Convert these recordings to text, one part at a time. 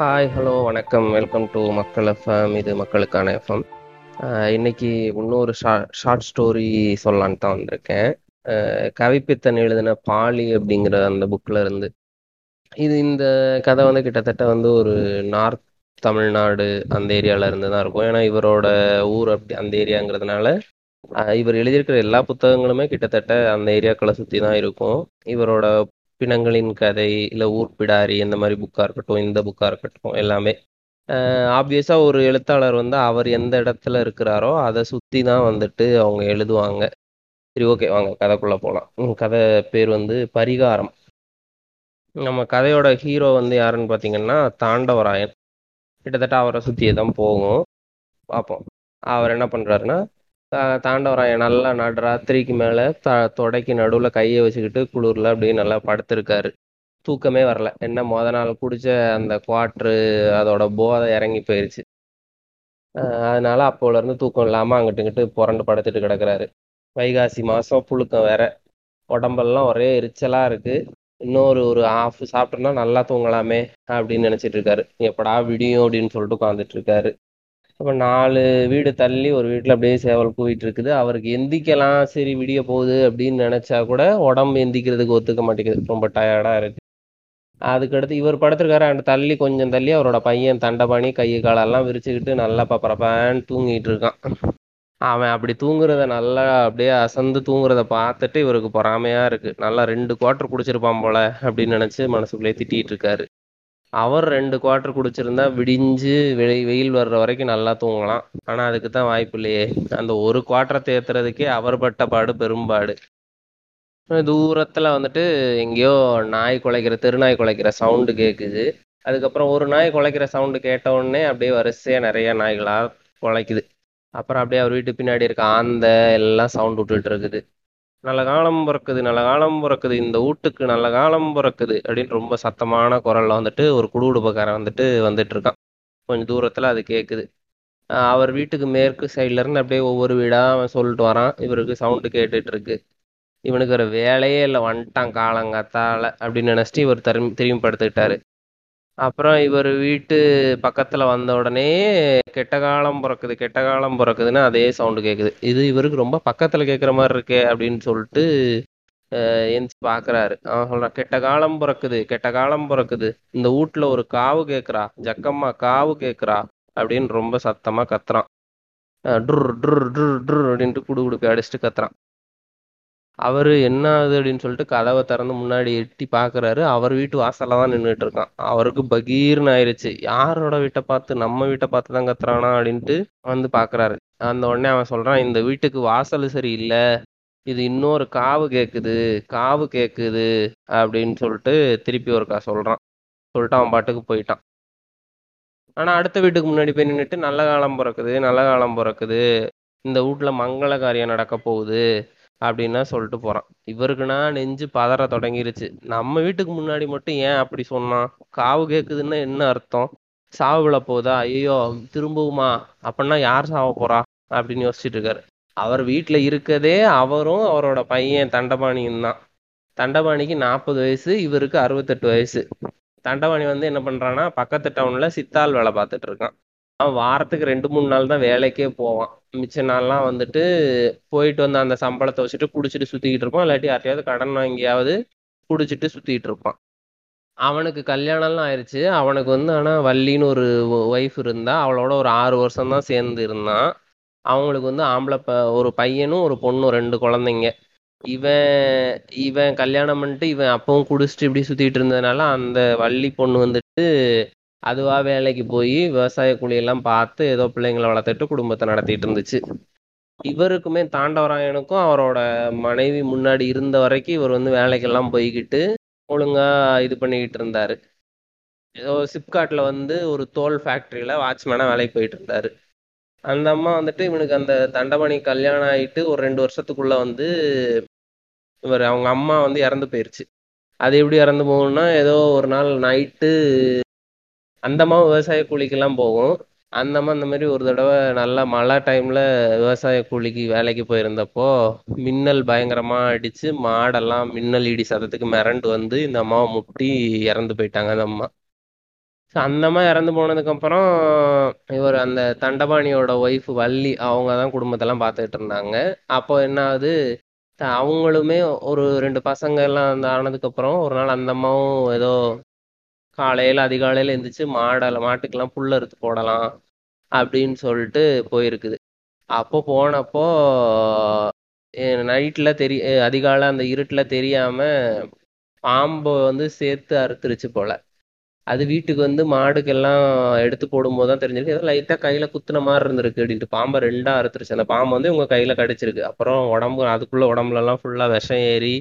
Hi hello வணக்கம். Welcome to Makkal FM இது மக்களுக்கான எஃப்எம் இன்னைக்கு இன்னொரு ஷார்ட் ஸ்டோரி சொல்லலான்னு தான் வந்திருக்கேன். கவிப்பித்தன் எழுதின பாலி அப்படிங்கிற அந்த புக்கில் இருந்து. இது இந்த கதை வந்து கிட்டத்தட்ட வந்து ஒரு நார்த் தமிழ்நாடு அந்த ஏரியாவில் இருந்து தான் இருக்கும். ஏன்னா இவரோட ஊர் அப்படி அந்த ஏரியாங்கிறதுனால இவர் எழுதியிருக்கிற எல்லா புத்தகங்களுமே கிட்டத்தட்ட அந்த ஏரியாக்களை சுற்றி தான் இருக்கும். இவரோட பிணங்களின் கதை இல்லை ஊர் பிடாரி இந்த மாதிரி புக்காக இருக்கட்டும் இந்த புக்காக இருக்கட்டும் எல்லாமே. ஆப்வியஸாக ஒரு எழுத்தாளர் வந்து அவர் எந்த இடத்துல இருக்கிறாரோ அதை சுற்றி தான் வந்துட்டு அவங்க எழுதுவாங்க. சரி ஓகே வாங்க கதைக்குள்ளே போகலாம் கதை பேர் வந்து பரிகாரம். நம்ம கதையோட ஹீரோ வந்து யாருன்னு பார்த்தீங்கன்னா தாண்டவராயன். கிட்டத்தட்ட அவரை சுற்றியே தான் போகும். பார்ப்போம் அவர் என்ன பண்ணுறாருன்னா தாண்டவராயன் நல்லா நடுராத்திரிக்கு மேலே த தொடைக்கு நடுவில் கையை வச்சுக்கிட்டு குளிரில் அப்படியே நல்லா படுத்திருக்காரு. தூக்கமே வரல. என்ன மொத நாள் குடிச்ச அந்த குவாட்ரு அதோட போதை இறங்கி போயிருச்சு. அதனால அப்போலேருந்து தூக்கம் இல்லாமல் அங்கிட்டு இங்கிட்டு புரண்டு படுத்துட்டு கிடக்குறாரு. வைகாசி மாதம் புழுக்கம் வேற. உடம்பெல்லாம் ஒரே எரிச்சலாக இருக்கு. இன்னொரு ஒரு ஆஃப் சாப்பிட்டோம்னா நல்லா தூங்கலாமே அப்படின்னு நினச்சிட்டு இருக்காரு. எப்படா விடியும் அப்படின்னு சொல்லிட்டு உட்காந்துட்டு இருக்காரு. அப்போ நாலு வீடு தள்ளி ஒரு வீட்டில் அப்படியே சேவல் கூவிட்டு இருக்குது. அவருக்கு எந்திக்கலாம் சரி விடிய போகுது அப்படின்னு நினச்சா கூட உடம்பு எந்திக்கிறதுக்கு ஒத்துக்க மாட்டேங்குது. ரொம்ப டயர்டாக இருக்கு. அதுக்கடுத்து இவர் படுத்திருக்காரு. அண்ட் தள்ளி கொஞ்சம் தள்ளி அவரோட பையன் தண்டபாணி கை காலெல்லாம் விரிச்சுக்கிட்டு நல்லா பப்பரப்பான்னு தூங்கிட்டு இருக்கான். அவன் அப்படி தூங்குறத நல்லா அப்படியே அசந்து தூங்குறத பார்த்துட்டு இவருக்கு பொறாமையாக இருக்குது நல்லா ரெண்டு குவார்டர் குடிச்சிருப்பான் போல அப்படின்னு நினச்சி மனசுக்குள்ளே திட்டிகிட்டு இருக்காரு. அவர் ரெண்டு குவார்டர் குடிச்சிருந்தா விடிஞ்சு வெளி வெயில் வர்ற வரைக்கும் நல்லா தூங்கலாம். ஆனா அதுக்கு தான் வாய்ப்பு இல்லையே. அந்த ஒரு குவார்டரை தேத்துறதுக்கே அவர் பட்ட பாடு பெரும்பாடு. தூரத்துல வந்துட்டு எங்கேயோ நாய் குலைக்கிற தெருநாய் குலைக்கிற சவுண்டு கேட்குது அதுக்கப்புறம் ஒரு நாய் குலைக்கிற சவுண்டு கேட்ட உடனே அப்படியே வரிசையா நிறைய நாய்களா குலைக்குது. அப்புறம் அப்படியே அவர் வீட்டு பின்னாடி இருக்க ஆந்த எல்லாம் சவுண்ட் விட்டுட்டு இருக்குது. நல்ல காலம் பிறக்குது நல்ல காலம் பிறக்குது இந்த வீட்டுக்கு நல்ல காலம் பிறக்குது அப்படின்னு ரொம்ப சத்தமான குரல்ல வந்துட்டு ஒரு குடுகுடுப்பக்காரன் வந்துட்டு வந்துட்டு இருக்கான். கொஞ்சம் தூரத்துல அது கேட்குது அவர் வீட்டுக்கு மேற்கு சைட்ல இருந்து அப்படியே ஒவ்வொரு வீடா அவன் சொல்லிட்டு வரான். இவருக்கு சவுண்டு கேட்டுட்டு இருக்கு. இவனுக்கு ஒரு வேலையே இல்லை வந்துட்டான் காலங்காத்தால அப்படின்னு நினைச்சிட்டு இவர் திரும்பி திரும்பி படுத்துக்கிட்டாரு. அப்புறம் இவர் வீட்டு பக்கத்துல வந்த உடனே கெட்ட காலம் பிறக்குது கெட்ட காலம் பிறக்குதுன்னு அதே சவுண்டு கேட்குது இது இவருக்கு ரொம்ப பக்கத்துல கேட்குற மாதிரி இருக்கே அப்படின்னு சொல்லிட்டு எந்திச்சு பாக்குறாரு. அவன் சொல்றான் கெட்ட காலம் பிறக்குது கெட்ட காலம் பிறக்குது. இந்த வீட்டுல ஒரு காவு கேக்குறா ஜக்கம்மா காவு கேக்குறா அப்படின்னு ரொம்ப சத்தமா கத்துறான். ட்ரு ட்ரு ட்ரு ட்ரு அப்படின்ட்டு குடு குடுக்க அடிச்சுட்டு கத்துறான். அவர் என்ன ஆகுது அப்படின்னு சொல்லிட்டு கதவை திறந்து முன்னாடி எட்டி பார்க்குறாரு அவர் வீட்டு வாசல்ல தான் நின்றுட்டு இருக்கான். அவருக்கு பகீர்னு ஆயிடுச்சு யாரோட வீட்டை பார்த்து நம்ம வீட்டை பார்த்து தான் கத்துறானா அப்படின்ட்டு வந்து பார்க்குறாரு அந்த உடனே அவன் சொல்கிறான் இந்த வீட்டுக்கு வாசல் சரி இது இன்னொரு காவு கேட்குது காவு கேட்குது அப்படின்னு சொல்லிட்டு திருப்பி ஒருக்கா சொல்கிறான் சொல்லிட்டு அவன் பாட்டுக்கு போயிட்டான். ஆனால் அடுத்த வீட்டுக்கு முன்னாடி போய் நின்றுட்டு நல்ல காலம் பிறக்குது நல்ல காலம் பிறக்குது. இந்த வீட்டில் மங்கள காரியம் நடக்க போகுது. அப்படின்னா சொல்லிட்டு போறான். இவருக்குன்னா நெஞ்சு பதற தொடங்கிருச்சு. நம்ம வீட்டுக்கு முன்னாடி மட்டும் ஏன் அப்படி சொன்னான்? காவு கேக்குதுன்னா என்ன அர்த்தம்? சாவு விழ போதா ஐயோ திரும்பவுமா? அப்படின்னா யார் சாவ போறா? அப்படின்னு யோசிச்சுட்டு இருக்காரு. அவர் வீட்டுல இருக்கதே அவரும் அவரோட பையன் தண்டபாணியும் தான். தண்டபாணிக்கு நாற்பது வயசு இவருக்கு அறுபத்தெட்டு வயசு. தண்டபாணி வந்து என்ன பண்றான்னா பக்கத்து டவுன்ல சித்தால் வேலை பார்த்துட்டு இருக்கான். அவன் வாரத்துக்கு ரெண்டு மூணு நாள் தான் வேலைக்கே போவான். மிச்ச நாள்லாம் வந்துட்டு போயிட்டு வந்து அந்த சம்பளத்தை வச்சுட்டு குடிச்சிட்டு சுத்திக்கிட்டு இருப்பான். இல்லாட்டி யார்ட்டையாவது கடன் வாங்கியாவது குடிச்சிட்டு சுத்திட்டு இருப்பான். அவனுக்கு கல்யாணம்லாம் ஆயிடுச்சு அவனுக்கு வந்து ஆனால் வள்ளின்னு ஒரு ஒய்ஃப் இருந்தா அவளோட ஒரு ஆறு வருஷம் தான் சேர்ந்து இருந்தான். அவங்களுக்கு வந்து ஆம்பளை ப ஒரு பையனும் ஒரு பொண்ணும் ரெண்டு குழந்தைங்க. இவன் இவன் கல்யாணம் பண்ணிட்டு இவன் அப்பவும் குடிச்சிட்டு இப்படி சுத்திட்டு இருந்ததுனால அந்த வள்ளி பொண்ணு வந்துட்டு அதுவா வேலைக்கு போய் விவசாய கூலியெல்லாம் பார்த்து ஏதோ பிள்ளைங்களை வளர்த்துட்டு குடும்பத்தை நடத்திட்டு இருந்துச்சு. இவருக்குமே தாண்டவராயனுக்கும் அவரோட மனைவி முன்னாடி இருந்த வரைக்கும் இவர் வந்து வேலைக்கெல்லாம் போய்கிட்டு ஒழுங்கா இது பண்ணிக்கிட்டு இருந்தாரு. ஏதோ சிப்காட்ல வந்து ஒரு தோல் ஃபேக்டரியில வாட்ச்மேனா வேலைக்கு போயிட்டு இருந்தாரு. அந்த அம்மா வந்துட்டு இவனுக்கு அந்த தண்டமணி கல்யாணம் ஆயிட்டு ஒரு ரெண்டு வருஷத்துக்குள்ள வந்து இவர் அவங்க அம்மா வந்து இறந்து போயிருச்சு. அது எப்படி இறந்து போகணும்னா ஏதோ ஒரு நாள் நைட்டு அந்த விவசாய கூலிக்கெல்லாம் போகும் அந்தம்மா இந்த மாதிரி ஒரு தடவை நல்லா மழை டைம்ல விவசாய கூலிக்கு வேலைக்கு போயிருந்தப்போ மின்னல் பயங்கரமா அடிச்சு மாடெல்லாம் மின்னல் இடி சத்தத்துக்கு மிரண்டு வந்து இந்த அம்மாவை முட்டி இறந்து போயிட்டாங்க அந்த அம்மா. ஸோ அந்த அம்மா இறந்து போனதுக்கு அப்புறம் இவர் அந்த தண்டபாணியோட ஒய்ஃப் வள்ளி அவங்க தான் குடும்பத்தெல்லாம் பார்த்துக்கிட்டு இருந்தாங்க. அப்போ என்ன ஆகுது? அவங்களுமே ஒரு ரெண்டு பசங்க எல்லாம் அந்த ஆனதுக்கு அப்புறம் ஒரு நாள் அந்த அம்மாவும் ஏதோ காலையில அதிகாலையில எழுந்திரிச்சு மாடல மாட்டுக்கெல்லாம் புல் அறுத்து போடலாம் அப்படின்னு சொல்லிட்டு போயிருக்குது. அப்போ போனப்போ நைட்ல தெரிய அதிகாலை அந்த இருட்டில் தெரியாம பாம்பை வந்து சேர்த்து அறுத்துருச்சு போல. அது வீட்டுக்கு வந்து மாடுக்கெல்லாம் எடுத்து போடும்போது தான் தெரிஞ்சிருக்கு. ஏதோ லைட்டாக கையில குத்துன மாதிரி இருந்திருக்கு அப்படின்ட்டு. பாம்பை ரெண்டா அறுத்துருச்சு. அந்த பாம்பு வந்து உங்க கையில கடிச்சிருக்கு. அப்புறம் உடம்பு அதுக்குள்ள உடம்புலலாம் ஃபுல்லாக ஃபுல்லா விஷம் ஏறி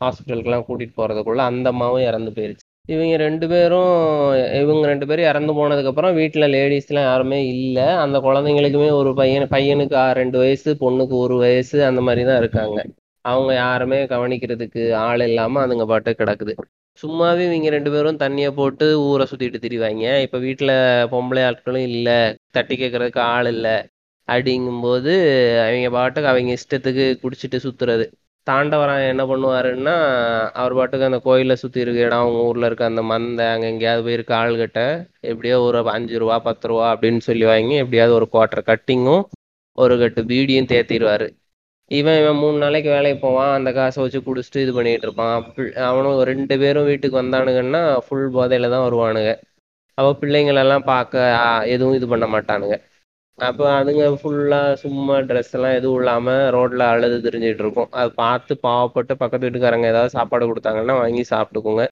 ஹாஸ்பிட்டலுக்குலாம் கூட்டிட்டு போறதுக்குள்ள அந்த அம்மாவும் இறந்து போயிருச்சு. இவங்க ரெண்டு பேரும் இவங்க ரெண்டு பேரும் இறந்து போனதுக்கப்புறம் வீட்டில் லேடிஸ்லாம் யாருமே இல்லை. அந்த குழந்தைங்களுக்குமே ஒரு பையன் பையனுக்கு ரெண்டு வயசு பொண்ணுக்கு ஒரு வயசு அந்த மாதிரி தான் இருக்காங்க. அவங்க யாருமே கவனிக்கிறதுக்கு ஆள் இல்லாமல் அதுங்க பாட்டு கிடக்குது. சும்மாவே இவங்க ரெண்டு பேரும் தண்ணியை போட்டு ஊரை சுத்திட்டு திரிவாங்க. இப்போ வீட்டில் பொம்பளை ஆட்களும் இல்லை. தட்டி கேட்கறதுக்கு ஆள் இல்லை. அப்படிங்கும்போது அவங்க பாட்டுக்கு அவங்க இஷ்டத்துக்கு குடிச்சிட்டு சுத்துறது. தாண்டவராயன் என்ன பண்ணுவாருன்னா அவர் பாட்டுக்கு அந்த கோயிலை சுற்றி இருக்க இடம் அவங்க ஊரில் இருக்க அந்த மந்தை அங்கே எங்கேயாவது போயிருக்க ஆள்கிட்ட எப்படியோ ஒரு அஞ்சு ரூபா பத்து ரூபா அப்படின்னு சொல்லி வாங்கி எப்படியாவது ஒரு குவார்டர் கட்டிங்கும் ஒரு கட்டு பீடியும் தேத்திடுவாரு. இவன் இவன் மூணு நாளைக்கு வேலைக்கு போவான் அந்த காசை வச்சு குடிச்சிட்டு இது பண்ணிட்டு இருப்பான். அவனும் ரெண்டு பேரும் வீட்டுக்கு வந்தானுங்கன்னா ஃபுல் போதையில தான் வருவானுங்க. அவள் பிள்ளைங்களெல்லாம் பார்க்க எதுவும் இது பண்ண மாட்டானுங்க. அப்போ அதுங்க ஃபுல்லா சும்மா ட்ரெஸ் எல்லாம் எதுவும் இல்லாம ரோட்ல அழுது தெரிஞ்சிட்டு இருக்கும். அது பார்த்து பாவப்பட்டு பக்கத்து வீட்டுக்காரங்க ஏதாவது சாப்பாடு கொடுத்தாங்கன்னா வாங்கி சாப்பிட்டுக்கோங்க.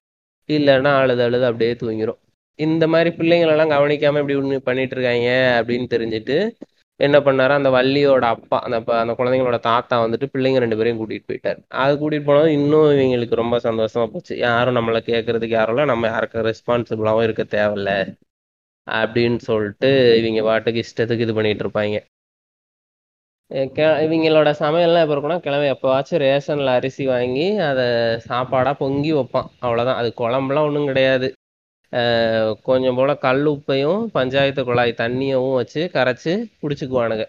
இல்லைன்னா அழுது அழுது அப்படியே தூங்கிரும். இந்த மாதிரி பிள்ளைங்களெல்லாம் கவனிக்காம இப்படி ஒண்ணு பண்ணிட்டு இருக்காங்க அப்படின்னு தெரிஞ்சுட்டு என்ன பண்ணாரு? அந்த வள்ளியோட அப்பா அந்த அந்த குழந்தைங்களோட தாத்தா வந்துட்டு பிள்ளைங்க ரெண்டு பேரையும் கூட்டிட்டு போயிட்டார். அது கூட்டிட்டு போனது இன்னும் இவங்களுக்கு ரொம்ப சந்தோஷமா போச்சு. யாரும் நம்மளை கேட்கறதுக்கு யாரும் நம்ம யாருக்கும் ரெஸ்பான்சிபிளாவும் இருக்க தேவையில்ல. அப்படின்னு சொல்லிட்டு இவங்க பாட்டுக்கு இஷ்டத்துக்கு இது பண்ணிட்டு இருப்பாங்க. கெ- இவங்களோட சமையல்லாம் எப்போ இருக்கணும் கிழமை எப்போவாச்சும் ரேஷன்ல அரிசி வாங்கி அதை சாப்பாடா பொங்கி வைப்பான். அவ்வளோதான் அது குழம்புலாம் ஒன்றும் கிடையாது. கொஞ்சம் போல கல் உப்பையும் பஞ்சாயத்து குழாய் தண்ணியவும் வச்சு கரைச்சி குடிச்சுக்குவானுங்க.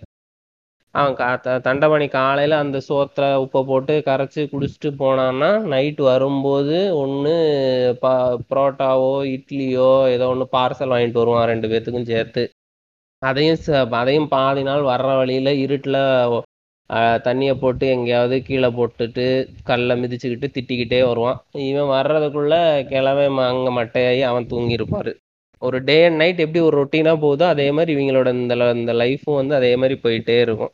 அவன் கா த- தண்டபாணி காலையில அந்த சோத்துல உப்பை போட்டு கரைச்சி குடிச்சிட்டு போனான்னா நைட் வரும்போது ஒன்று ப புரோட்டாவோ இட்லியோ ஏதோ ஒன்று பார்சல் வாங்கிட்டு வருவான் ரெண்டு பேர்த்துக்கும் சேர்த்து. அதையும் ச- அதையும் பாதி நாள் வர்ற வழியில இருட்டில் தண்ணியை போட்டு எங்கேயாவது கீழே போட்டுட்டு கல்லை மிதிச்சுக்கிட்டு திட்டிக்கிட்டே வருவான். இவன் வர்றதுக்குள்ள கிழமை ம- மட்டையாகி அவன் தூங்கியிருப்பார். ஒரு டே அண்ட் நைட் எப்படி ஒரு ரொட்டீனாக போகுதோ அதே மாதிரி இவங்களோட இந்த இந்த லைஃப்பும் வந்து அதே மாதிரி போயிட்டே இருக்கும்.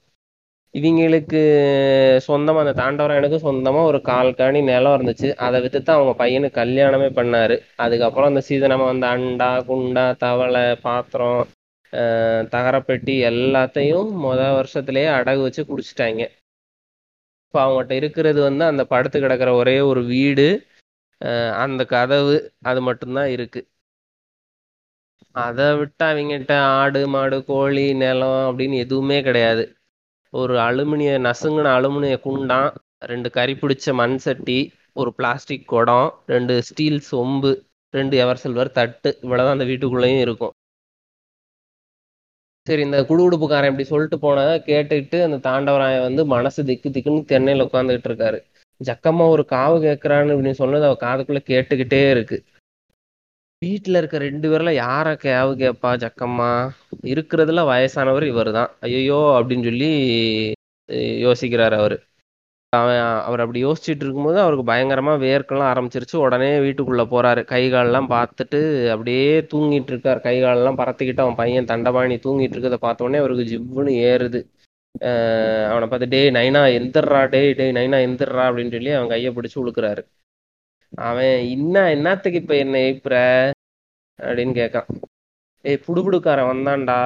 இவங்களுக்கு சொந்தமா அந்த தாண்டவரம் எனக்கு சொந்தமா ஒரு கால் காணி நிலம் இருந்துச்சு. அதை வித்து தான் அவங்க பையனுக்கு கல்யாணமே பண்ணாரு. அதுக்கப்புறம் அந்த சீதனமா வந்த அண்டா குண்டா தவளை பாத்திரம் தகரப்பெட்டி எல்லாத்தையும் முத வருஷத்திலேயே அடகு வச்சு குடிச்சிட்டாங்க. இப்போ அவங்ககிட்ட இருக்கிறது வந்து அந்த படுத்து கிடக்கிற ஒரே ஒரு வீடு. அந்த கதவு அது மட்டும்தான் இருக்கு. அதை விட்டு அவங்ககிட்ட ஆடு மாடு கோழி நிலம் அப்படின்னு எதுவுமே கிடையாது. ஒரு அலுமினிய நசுங்கின அலுமினிய குண்டான் ரெண்டு கறி பிடிச்ச மண் சட்டி ஒரு பிளாஸ்டிக் குடம் ரெண்டு ஸ்டீல் சொம்பு ரெண்டு எவர் சில்வர் தட்டு இவ்வளவுதான் அந்த வீட்டுக்குள்ளேயும் இருக்கும். சரி இந்த குடுகுடுப்புக்காரன் இப்படி சொல்லிட்டு போனதை கேட்டுக்கிட்டு அந்த தாண்டவராயன் வந்து மனசு திக்கு திக்குன்னு தென்னையில உட்காந்துக்கிட்டு இருக்காரு. ஜக்கம்மா ஒரு காவு கேட்கறான்னு அப்படின்னு சொன்னது அவ காதுக்குள்ள கேட்டுக்கிட்டே இருக்கு. வீட்டில் இருக்க ரெண்டு பேர்ல யாரை கேவு கேப்பா ஜக்கம்மா? இருக்கிறதுல வயசானவர் இவர் தான் ஐயோ அப்படின்னு சொல்லி அஹ் அவர். அவன் அவர் அப்படி யோசிச்சுட்டு இருக்கும்போது அவருக்கு பயங்கரமா வேர்க்கலாம் ஆரம்பிச்சிருச்சு. உடனே வீட்டுக்குள்ள போறாரு. கை காலெல்லாம் பார்த்துட்டு அப்படியே தூங்கிட்டு இருக்கார். கை காலெல்லாம் பறத்துக்கிட்டு அவன் பையன் தண்டபாணி தூங்கிட்டு இருக்கதை பார்த்த உடனே அவருக்கு ஜிவ்வுன்னு ஏறுது. அஹ் அவனை பார்த்து டேய் நைனா எந்திர்றா டேய் டேய் நைனா எந்திர்றா அப்படின்னு சொல்லி அவன் கையை பிடிச்சு உழுக்குறாரு. அவன் இன்ன என்னத்துக்கு இப்ப என்ன ஏப்புற? அப்படின்னு கேட்கான். ஏய் புடுபுடுக்காரன் வந்தான்டா.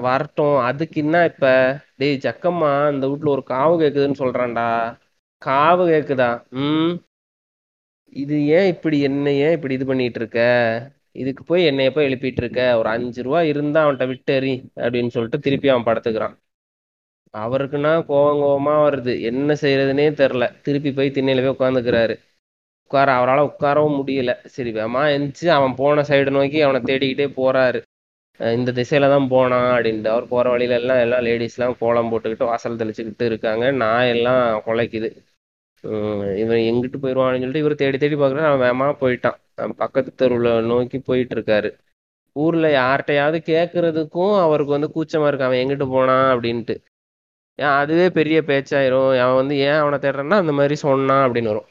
வரட்டும். அதுக்கு என்ன இப்ப? டேய் ஜக்கம்மா இந்த வீட்ல ஒரு காவு கேக்குதுன்னு சொல்றான்டா. காவு கேக்குதா? ம். இது ஏன் இப்படி என்ன ஏன் இப்படி இது பண்ணிட்டு இருக்க இதுக்கு போய் என்னைய போய் எழுப்பிட்டு இருக்க ஒரு அஞ்சு ரூபா இருந்தா அவன்கிட்ட விட்டேறி அப்படின்னு சொல்லிட்டு திருப்பி அவன் படுத்துக்கிறான். அவருக்குன்னா கோவம் கோவமா வருது. என்ன செய்யறதுனே தெரியல திருப்பி போய் திண்ணையில போய் உட்காந்துக்கிறாரு. உட்கார அவரால் உட்காரவும் முடியல. சரி வேமா எந்திரிச்சு அவன் போன சைடு நோக்கி அவனை தேடிக்கிட்டே போறாரு. இந்த திசையில தான் போனான் அப்படின்ட்டு. அவர் போற வழியில எல்லாம் எல்லாம் லேடிஸ்லாம் கோலம் போட்டுக்கிட்டு வாசல் தெளிச்சுக்கிட்டு இருக்காங்க. நான் எல்லாம் குலைக்குது. இவன் எங்கிட்டு போயிடுவான்னு சொல்லிட்டு இவர் தேடி தேடி பார்க்குறாரு. அவன் வேகமா போயிட்டான். அவன் பக்கத்து தெருவில் நோக்கி போயிட்டு இருக்காரு ஊர்ல யார்கிட்டயாவது கேட்கறதுக்கும் அவருக்கு வந்து கூச்சமா இருக்கு. அவன் எங்கிட்டு போனான் அப்படின்ட்டு. அதுவே பெரிய பேச்சாயிரும். அவன் வந்து ஏன் அவனை தேடுறேன்னா அந்த மாதிரி சொன்னான் அப்படின்னு வரும்.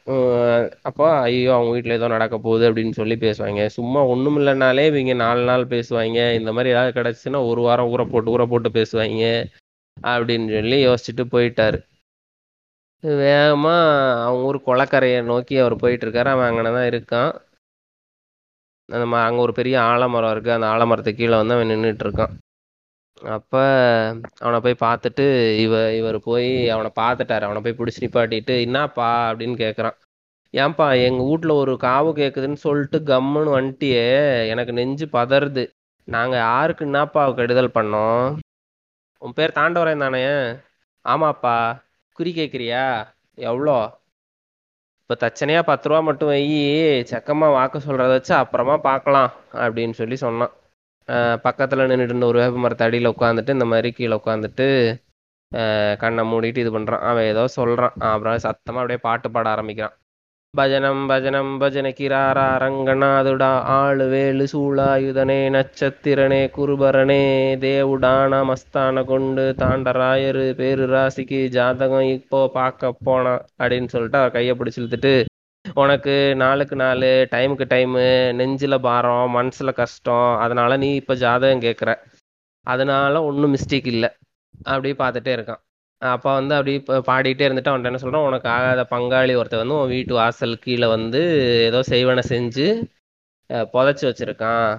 அப்போ ஐயோ அவங்க வீட்டில் ஏதோ நடக்க போகுது அப்படின்னு சொல்லி பேசுவாங்க. சும்மா ஒன்றும் இல்லைனாலே இவங்க நாலு நாள் பேசுவாங்க. இந்த மாதிரி ஏதாவது கிடச்சுன்னா ஒரு வாரம் ஊற போட்டு ஊற போட்டு பேசுவாங்க அப்படின்னு சொல்லி யோசிச்சுட்டு போயிட்டாரு. வேகமாக அவங்க ஊர் குளக்கரையை நோக்கி அவர் போயிட்டு இருக்காரு அவன் அங்கே தான் இருக்கான். அந்த மா அங்கே ஒரு பெரிய ஆலமரம் இருக்குது அந்த ஆலமரத்துக்கு கீழே வந்து அவன் நின்றுட்டு இருக்கான். அப்ப அவனை போய் பார்த்துட்டு இவ இவர் போய் அவனை பார்த்துட்டாரு. அவனை போய் பிடிச்சி நிப்பாட்டிட்டு என்னப்பா அப்படின்னு கேட்குறான் ஏன்பா எங்க வீட்ல ஒரு காவு கேக்குதுன்னு சொல்லிட்டு கம்முன்னு வந்துட்டியே. எனக்கு நெஞ்சு பதறுது. நாங்க யாருக்கு என்னப்பா கெடுதல் பண்ணோம்? உன் பேர் தாண்டவரேன் தானே? ஆமாப்பா. குறி கேட்குறியா எவ்வளோ இப்போ தச்சனையா பத்து ரூபா மட்டும் வை. செக்கமா வாக்க சொல்றத வச்சு அப்புறமா பார்க்கலாம் அப்படின்னு சொல்லி சொன்னான். பக்கத்தில் நின்றுட்டு இருந்த ஒரு வேப்ப மரத்தை அடியில் உட்காந்துட்டு இந்த மாதிரி கீழே உட்காந்துட்டு கண்ணை மூடிட்டு இது பண்ணுறான் அவன் ஏதோ சொல்கிறான் அப்புறம் சத்தமாக அப்படியே பாட்டு பாட ஆரம்பிக்கிறான். பஜனம் பஜனம் பஜன கிராரா ரங்கநாதுடா ஆளு வேலு சூளாயுதனே நட்சத்திரனே குருபரனே தேவுடான மஸ்தான கொண்டு தாண்டராயரு பேரு ராசிக்கு ஜாதகம் இப்போ பார்க்க போனான் அப்படின்னு சொல்லிட்டு அவர் கையை பிடிச்சி இழுத்துட்டு உனக்கு நாளுக்கு நாள் டைமுக்கு டைமு நெஞ்சில் பாரம் மனசில் கஷ்டம் அதனால நீ இப்போ ஜாதகம் கேட்குற அதனால ஒன்றும் மிஸ்டேக் இல்லை. அப்படியே பார்த்துட்டே இருக்கான். அப்போ வந்து அப்படி இப்போ பாடிட்டே இருந்துட்டு அவன்கிட்ட என்ன சொல்கிறான் உனக்கு ஆகாத பங்காளி ஒருத்தர் வந்து உன் வீட்டு வாசல் கீழே வந்து ஏதோ செய்வனை செஞ்சு புதைச்சி வச்சுருக்கான்.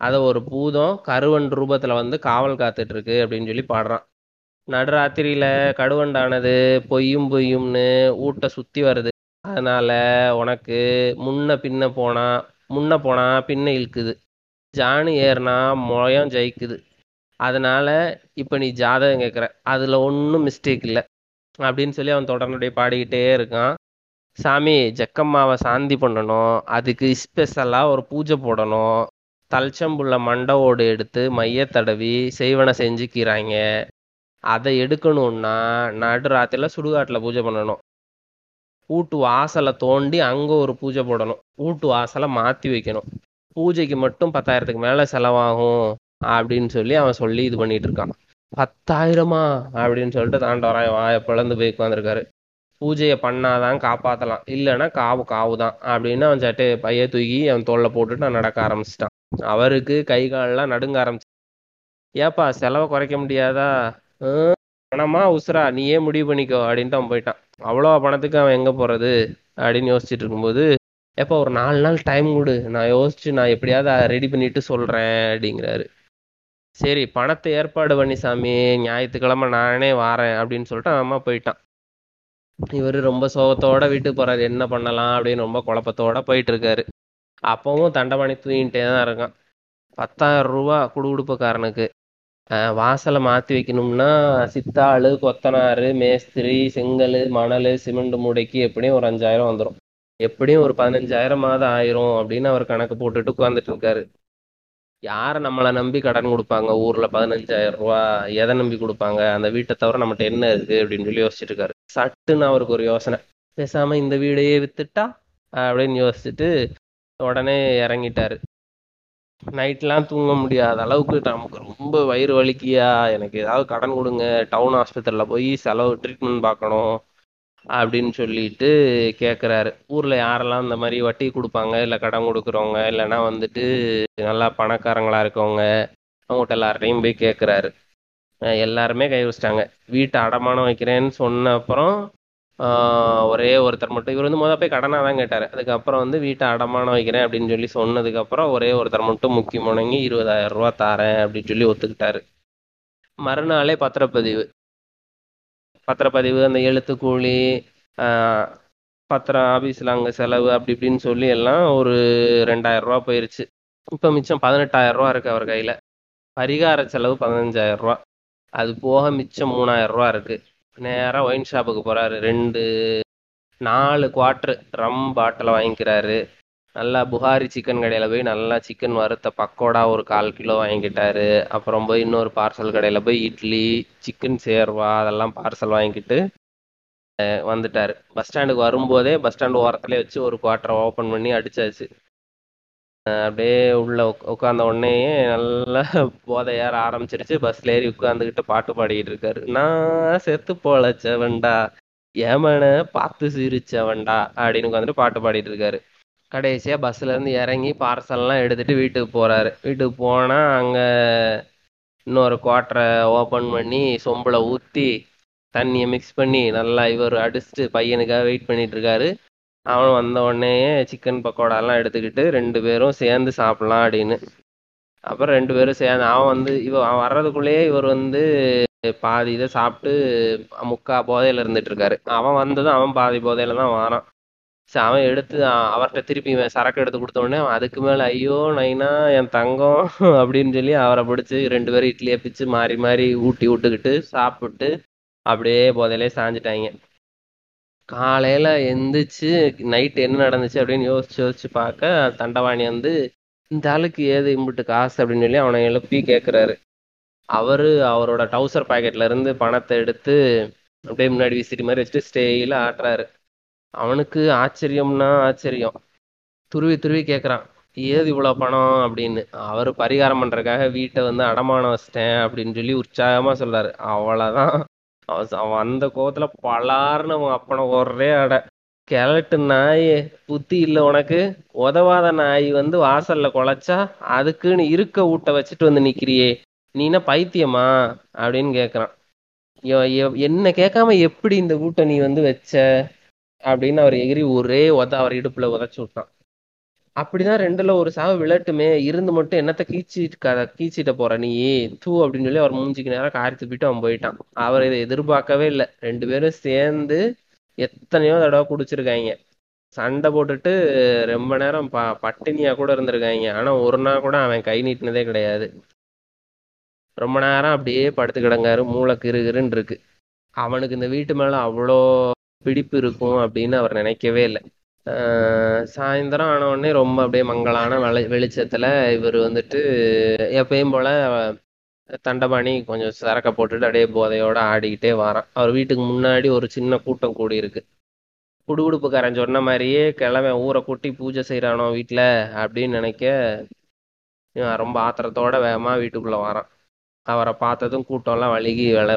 அதை ஒரு பூதம் கருவன் ரூபத்தில் வந்து காவல் காத்துட்டு இருக்கு அப்படின்னு சொல்லி பாடுறான். நடுராத்திரியில கடுவண்டானது பொய்யும் பொய்யும்னு ஊட்ட சுற்றி வருது. அதனால உனக்கு முன்ன பின்ன போனா முன்ன போனா பின்ன இழுக்குது. ஜானு ஏறினா முழம் ஜெயிக்குது. அதனால இப்போ நீ ஜாதகம் கேட்குற அதில் ஒன்றும் மிஸ்டேக் இல்லை. அப்படின்னு சொல்லி அவன் தொடர்ந்து பாடிக்கிட்டே இருக்கான். சாமி ஜக்கம்மாவை சாந்தி பண்ணணும். அதுக்கு ஸ்பெஷலாக ஒரு பூஜை போடணும். தல்ச்சம்புள்ள மண்டை ஓடு எடுத்து மைய தடவி செய்வனை செஞ்சுக்கிறாங்க. அதை எடுக்கணும்னா நடுராத்திரில சுடுகாட்டில் பூஜை பண்ணணும். வீட்டு வாசலை தோண்டி அங்கே ஒரு பூஜை போடணும். வீட்டு வாசலை மாற்றி வைக்கணும். பூஜைக்கு மட்டும் பத்தாயிரத்துக்கு மேலே செலவாகும் அப்படின்னு சொல்லி அவன் சொல்லி இது பண்ணிட்டு இருக்கான். பத்தாயிரமா அப்படின்னு சொல்லிட்டு தாண்டவராய் வாய பிளந்து போய் உட்காந்துருக்காரு பூஜையை பண்ணாதான் காப்பாத்தலாம். இல்லைன்னா காவு காவு தான் அப்படின்னு அவன் சட்டை பைய தூக்கி அவன் தோல்ல போட்டுட்டு நான் நடக்க ஆரம்பிச்சிட்டான். அவருக்கு கை காலெல்லாம் நடுங்க ஆரம்பிச்சு ஏப்பா செலவை குறைக்க முடியாதா? "ஹம், பணமா உசுரா? நீயே முடிவு பண்ணிக்கோ அப்படின்ட்டு அவன் போயிட்டான். அவ்வளோ பணத்துக்கு அவன் எங்க போறது? அப்படின்னு யோசிச்சுட்டு இருக்கும்போது எப்போ ஒரு நாலு நாள் டைம் கொடு. நான் யோசிச்சு நான் எப்படியாவது ரெடி பண்ணிட்டு சொல்றேன் அப்படிங்கிறாரு. சரி பணத்தை ஏற்பாடு பண்ணி சாமி. ஞாயிற்றுக்கிழமை நானே வாரேன் அப்படின்னு சொல்லிட்டு அவன் அம்மா போயிட்டான். இவர் ரொம்ப சோகத்தோட வீட்டுக்கு போறாரு. என்ன பண்ணலாம் அப்படின்னு ரொம்ப குழப்பத்தோட போயிட்டு இருக்காரு. அப்பவும் தண்டபாணி தூங்கிட்டே தான் இருக்கான். பத்தாயிரம் ரூபா குடுகுடுப்புக்காரனுக்கு. வாசலை மாத்தி வைக்கணும்னா சித்தாளு கொத்தனாறு மேஸ்திரி செங்கல் மணல் சிமெண்ட் மூடைக்கு எப்படியும் ஒரு அஞ்சாயிரம் வந்துடும் எப்படியும் ஒரு பதினஞ்சாயிரமாவது ஆயிரும் அப்படின்னு அவர் கணக்கு போட்டுட்டு உட்காந்துட்டு இருக்காரு. யார நம்மளை நம்பி கடன் கொடுப்பாங்க? ஊர்ல பதினஞ்சாயிரம் ரூபா எதை நம்பி கொடுப்பாங்க? அந்த வீட்டை தவிர நம்மகிட்ட என்ன இருக்கு? அப்படின்னு சொல்லி யோசிச்சுட்டு இருக்காரு. சட்டுன்னு அவருக்கு ஒரு யோசனை. பேசாம இந்த வீடையே வித்துட்டா? அப்படின்னு யோசிச்சுட்டு உடனே இறங்கிட்டாரு. நைட்லாம் தூங்க முடியாத அளவுக்கு நமக்கு ரொம்ப வயிறு வலிக்கியா? எனக்கு ஏதாவது கடன் கொடுங்க. டவுன் ஆஸ்பத்திரியில் போய் செலவு ட்ரீட்மெண்ட் பார்க்கணும் அப்படின்னு சொல்லிட்டு கேட்குறாரு ஊரில் யாரெல்லாம் இந்த மாதிரி வட்டி கொடுப்பாங்க? இல்லை கடன் கொடுக்குறவங்க? இல்லைன்னா வந்துட்டு நல்லா பணக்காரங்களாக இருக்கவங்க? அவங்ககிட்ட எல்லார்ட்டையும் போய் கேட்குறாரு எல்லாருமே கை வச்சிட்டாங்க. வீட்டை அடமானம் வைக்கிறேன்னு சொன்ன அப்புறம் ஒரே ஒருத்தர் மட்டும். இவர் வந்து மொதல் போய் கடனாக தான் கேட்டார். அதுக்கப்புறம் வந்து வீட்டை அடமானம் வைக்கிறேன் அப்படின்னு சொல்லி சொன்னதுக்கப்புறம் ஒரே ஒருத்தர் மட்டும் முக்கிய முடங்கி இருபதாயிரம் ரூபா தாரேன் அப்படின்னு சொல்லி ஒத்துக்கிட்டாரு. மறுநாளே பத்திரப்பதிவு. பத்திரப்பதிவு அந்த எழுத்து கூலி ஆஹ் பத்திரம் ஆபீஸ்ல அங்க செலவு அப்படி இப்படின்னு சொல்லி எல்லாம் ஒரு ரெண்டாயிரம் ரூபா போயிருச்சு. இப்போ மிச்சம் பதினெட்டாயிரம் ரூபா இருக்கு அவர் கையில. பரிகார செலவு பதினஞ்சாயிரம் ரூபா. அது போக மிச்சம் மூணாயிரம் ரூபா இருக்கு. நேராக ஒயின் ஷாப்புக்கு போறாரு. ரெண்டு நாலு குவார்ட்ரு ரம் பாட்டிலை வாங்கிக்கிறாரு. நல்லா புகாரி சிக்கன் கடையில் போய் நல்லா சிக்கன் வறுத்த பக்கோடா ஒரு கால் கிலோ வாங்கிக்கிட்டாரு அப்புறம் போய் இன்னொரு பார்சல் கடையில் போய் இட்லி சிக்கன் சேர்வா அதெல்லாம் பார்சல் வாங்கிக்கிட்டு அஹ் வந்துட்டாரு. பஸ் ஸ்டாண்டுக்கு வரும்போதே பஸ் ஸ்டாண்டு ஓரத்துலேயே வச்சு ஒரு குவார்ட்டரை ஓப்பன் பண்ணி அடிச்சாச்சு. அப்படியே உள்ள உட்காந்த உடனேயே நல்லா போதை ஏற ஆரம்பிச்சிருச்சு. பஸ்ல ஏறி உட்காந்துக்கிட்டு பாட்டு பாடிக்கிட்டு இருக்காரு. நான் செத்து பொழைச்சவன்டா ஏமன பார்த்து சிரிச்சவன்டா அப்படின்னு உட்காந்துட்டு பாட்டு பாடிட்டு இருக்காரு. கடைசியா பஸ்ல இருந்து இறங்கி பார்சல்லாம் எடுத்துட்டு வீட்டுக்கு போறாரு. வீட்டுக்கு போனா அங்க இன்னொரு குவாட்டரை ஓபன் பண்ணி சொம்புல ஊத்தி தண்ணியை மிக்ஸ் பண்ணி நல்லா இவர் அடிச்சுட்டு பையனுக்காக வெயிட் பண்ணிட்டு இருக்காரு. அவன் வந்த உடனேயே சிக்கன் பக்கோடா எல்லாம் எடுத்துக்கிட்டு ரெண்டு பேரும் சேர்ந்து சாப்பிடலாம் அப்படின்னு. அப்புறம் ரெண்டு பேரும் சேர்ந்து அவன் வந்து இவ அவன் வர்றதுக்குள்ளேயே இவர் வந்து பாதி இதை சாப்பிட்டு முக்கா போதையில இருந்துட்டு இருக்காரு அவன் வந்ததும் அவன் பாதி போதையில தான் வாரான். சரி அவன் எடுத்து அவர்கிட்ட திருப்பி இவன் சரக்கு எடுத்து கொடுத்த உடனே அவன் அதுக்கு மேல ஐயோ நைனா என் தங்கம் அப்படின்னு சொல்லி அவரை பிடிச்சி ரெண்டு பேரும் இட்லியை பிச்சு மாறி மாறி ஊட்டி விட்டுக்கிட்டு சாப்பிட்டு அப்படியே போதையிலே சாஞ்சிட்டாங்க. காலையில எந்திரிச்சு நைட் என்ன நடந்துச்சு அப்படின்னு யோசிச்சு யோசிச்சு பார்க்க தண்டவாணி வந்து இந்த ஆளுக்கு ஏது இம்புட்டு காசு அப்படின்னு சொல்லி அவனை எழுப்பி கேட்குறாரு அவரு அவரோட டவுசர் பாக்கெட்ல இருந்து பணத்தை எடுத்து அப்படியே முன்னாடி விசிறி மாதிரி வச்சுட்டு ஸ்டேயில ஆட்டுறாரு. அவனுக்கு ஆச்சரியம்னா ஆச்சரியம். துருவி துருவி கேட்குறான் ஏது இவ்வளோ பணம்? அப்படின்னு. அவர் பரிகாரம் பண்ணுறதுக்காக வீட்டை வந்து அடமானம் வச்சிட்டேன் அப்படின்னு சொல்லி உற்சாகமாக சொல்கிறாரு அவ்வளோதான் அவன் அந்த கோவத்துல பலாருன்னு அவன் அப்பனை ஒரே அடை. கிழட்டு நாய் புத்தி இல்லை உனக்கு. உதவாத நாய் வந்து வாசல்ல குலைச்சா அதுக்குன்னு இருக்க ஊட்ட வச்சுட்டு வந்து நிக்கிறியே. நீனா பைத்தியமா? அப்படின்னு கேக்குறான். என்ன கேட்காம எப்படி இந்த ஊட்ட நீ வந்து வச்ச? அப்படின்னு அவர் எகிரி ஒரே உத அவர் இடுப்புல உதச்சு விட்டான். அப்படிதான் ரெண்டுல ஒரு சாவு விழட்டுமே. இருந்து மட்டும் என்னத்த கீச்சிட்டு க- கீச்சிட்ட போற நீ? தூ அப்படின்னு சொல்லி அவர் மூஞ்சிக்கு நேரம் காரி துப்பிட்டு அவன் போயிட்டான். அவர் இதை எதிர்பார்க்கவே இல்லை. ரெண்டு பேரும் சேர்ந்து எத்தனையோ தடவை குடிச்சிருக்காங்க. சண்டை போட்டுட்டு ரொம்ப நேரம் ப பட்டினியா கூட இருந்திருக்காங்க. ஆனா ஒரு நாள் கூட அவன் கை நீட்டினதே கிடையாது. ரொம்ப நேரம் அப்படியே படுத்து கிடங்காரு. மூளை கிருகிருன்னு இருக்கு. அவனுக்கு இந்த வீட்டு மேல அவ்வளோ பிடிப்பு இருக்கும் அப்படின்னு அவர் நினைக்கவே இல்லை. சாயந்தரம் ஆன உடனே ரொம்ப அப்படியே மங்களான வெளி வெளிச்சத்துல இவர் வந்துட்டு எப்பயும் போல தண்டபாணி கொஞ்சம் சரக்க போட்டுட்டு அப்படியே போதையோட ஆடிக்கிட்டே வாரான். அவர் வீட்டுக்கு முன்னாடி ஒரு சின்ன கூட்டம் கூடி இருக்கு. குடுகுடுப்புக்காரன் சொன்ன மாதிரியே கிழமை ஊரை கூட்டி பூஜை செய்யறானோ வீட்டில் அப்படின்னு நினைக்க ரொம்ப ஆத்திரத்தோட வேகமா வீட்டுக்குள்ள வரான். அவரை பார்த்ததும் கூட்டம்லாம் வழுகி வில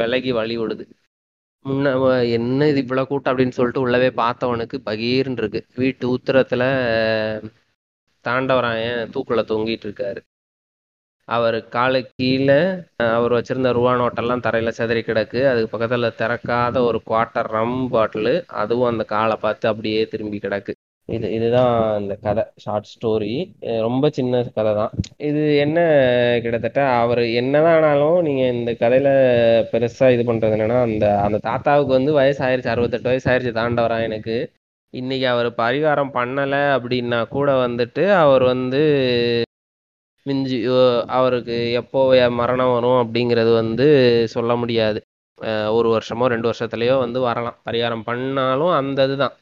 விலகி வழி விடுது முன்ன என்ன இது இவ்வளவு கூட்டம்? அப்படின்னு சொல்லிட்டு உள்ளவே பார்த்தவனுக்கு பகீர்னு இருக்கு வீட்டு உத்தரத்துல தாண்டவராயன் தூக்குல தொங்கிட்டு இருக்காரு அவர் காலு கீழே அவர் வச்சிருந்த ரூபா நோட்டெல்லாம் தரையில சிதறி கிடக்கு. அதுக்கு பக்கத்துல திறக்காத ஒரு குவார்ட்டர் ரம் பாட்டில் அதுவும் அந்த காலை பார்த்து அப்படியே திரும்பி கிடக்கு. இது இதுதான் இந்த கதை ஷார்ட் ஸ்டோரி ரொம்ப சின்ன கதை தான் இது என்ன கிட்டத்தட்ட அவர் என்னதான் ஆனாலும் நீங்கள் இந்த கதையில் பெருசாக இது பண்ணுறது என்னென்னா அந்த அந்த தாத்தாவுக்கு வந்து வயசு அறுபத்தெட்டு வயசு தாண்டவரா எனக்கு. இன்னைக்கு அவர் பரிகாரம் பண்ணலை அப்படின்னா கூட வந்துட்டு அவர் வந்து மிஞ்சி அவருக்கு எப்போ மரணம் வரும் அப்படிங்கிறது வந்து சொல்ல முடியாது. ஒரு வருஷமோ ரெண்டு வருஷத்துலேயோ வந்து வரலாம். பரிகாரம் பண்ணாலும் அந்த இதுதான்.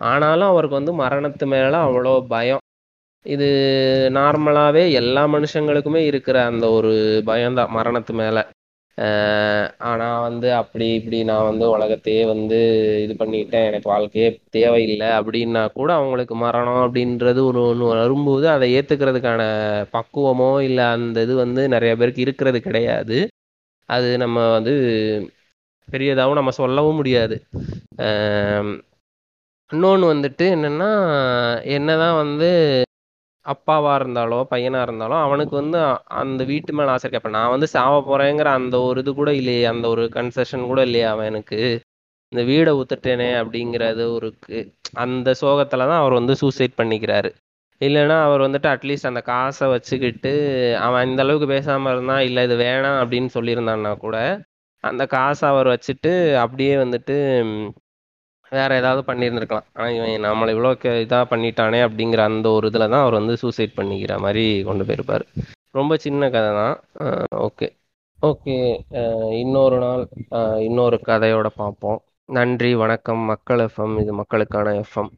ஆனாலும் அவருக்கு வந்து மரணத்து மேல அவ்வளோ பயம். இது நார்மலாகவே எல்லா மனுஷங்களுக்குமே இருக்கிற அந்த ஒரு பயம்தான் மரணத்து மேல. ஆனால் வந்து அப்படி இப்படி நான் வந்து உலகத்தையே வந்து இது பண்ணிட்டேன் எனக்கு வாழ்க்கையே தேவையில்லை அப்படின்னா கூட அவங்களுக்கு மரணம் அப்படின்றது ஒரு ஒன்று வரும்போது அதை ஏற்றுக்கிறதுக்கான பக்குவமோ இல்லை அந்த இது வந்து நிறைய பேருக்கு இருக்கிறது கிடையாது. அது நம்ம வந்து பெரியதாகவும் நம்ம சொல்லவும் முடியாது. இன்னொன்று வந்துட்டு என்னன்னா என்னதான் வந்து அப்பாவா இருந்தாலோ பையனா இருந்தாலோ அவனுக்கு வந்து அந்த வீட்டு மேல ஆசை இருக்கு. நான் வந்து சாவ போறேங்கிற அந்த ஒரு இது கூட இல்லையே அந்த ஒரு கன்செஷன் கூட இல்லையே எனக்கு இந்த வீடை ஊத்துட்டேனே அப்படிங்கிறது ஒரு அந்த சோகத்தில் தான் அவர் வந்து சூசைட் பண்ணிக்கிறாரு. இல்லைன்னா அவர் வந்துட்டு அட்லீஸ்ட் அந்த காசை வச்சுக்கிட்டு அவன் இந்த அளவுக்கு பேசாம இருந்தான் இல்லை இது வேணாம் அப்படின்னு சொல்லியிருந்தான்னா கூட அந்த காசை அவர் வச்சுட்டு அப்படியே வந்துட்டு வேற ஏதாவது பண்ணியிருந்திருக்கலாம். ஆனால் இவன் நம்மளை இவ்வளோ இதாக பண்ணிட்டானே அப்படிங்கிற அந்த ஒரு இதில் தான் அவர் வந்து சூசைட் பண்ணிக்கிற மாதிரி கொண்டு போயிருப்பார். ரொம்ப சின்ன கதை தான். ஓகே. ஓகே இன்னொரு நாள் இன்னொரு கதையோட பார்ப்போம். நன்றி வணக்கம் மக்கள் எஃப்எம் இது மக்களுக்கான எஃப்எம்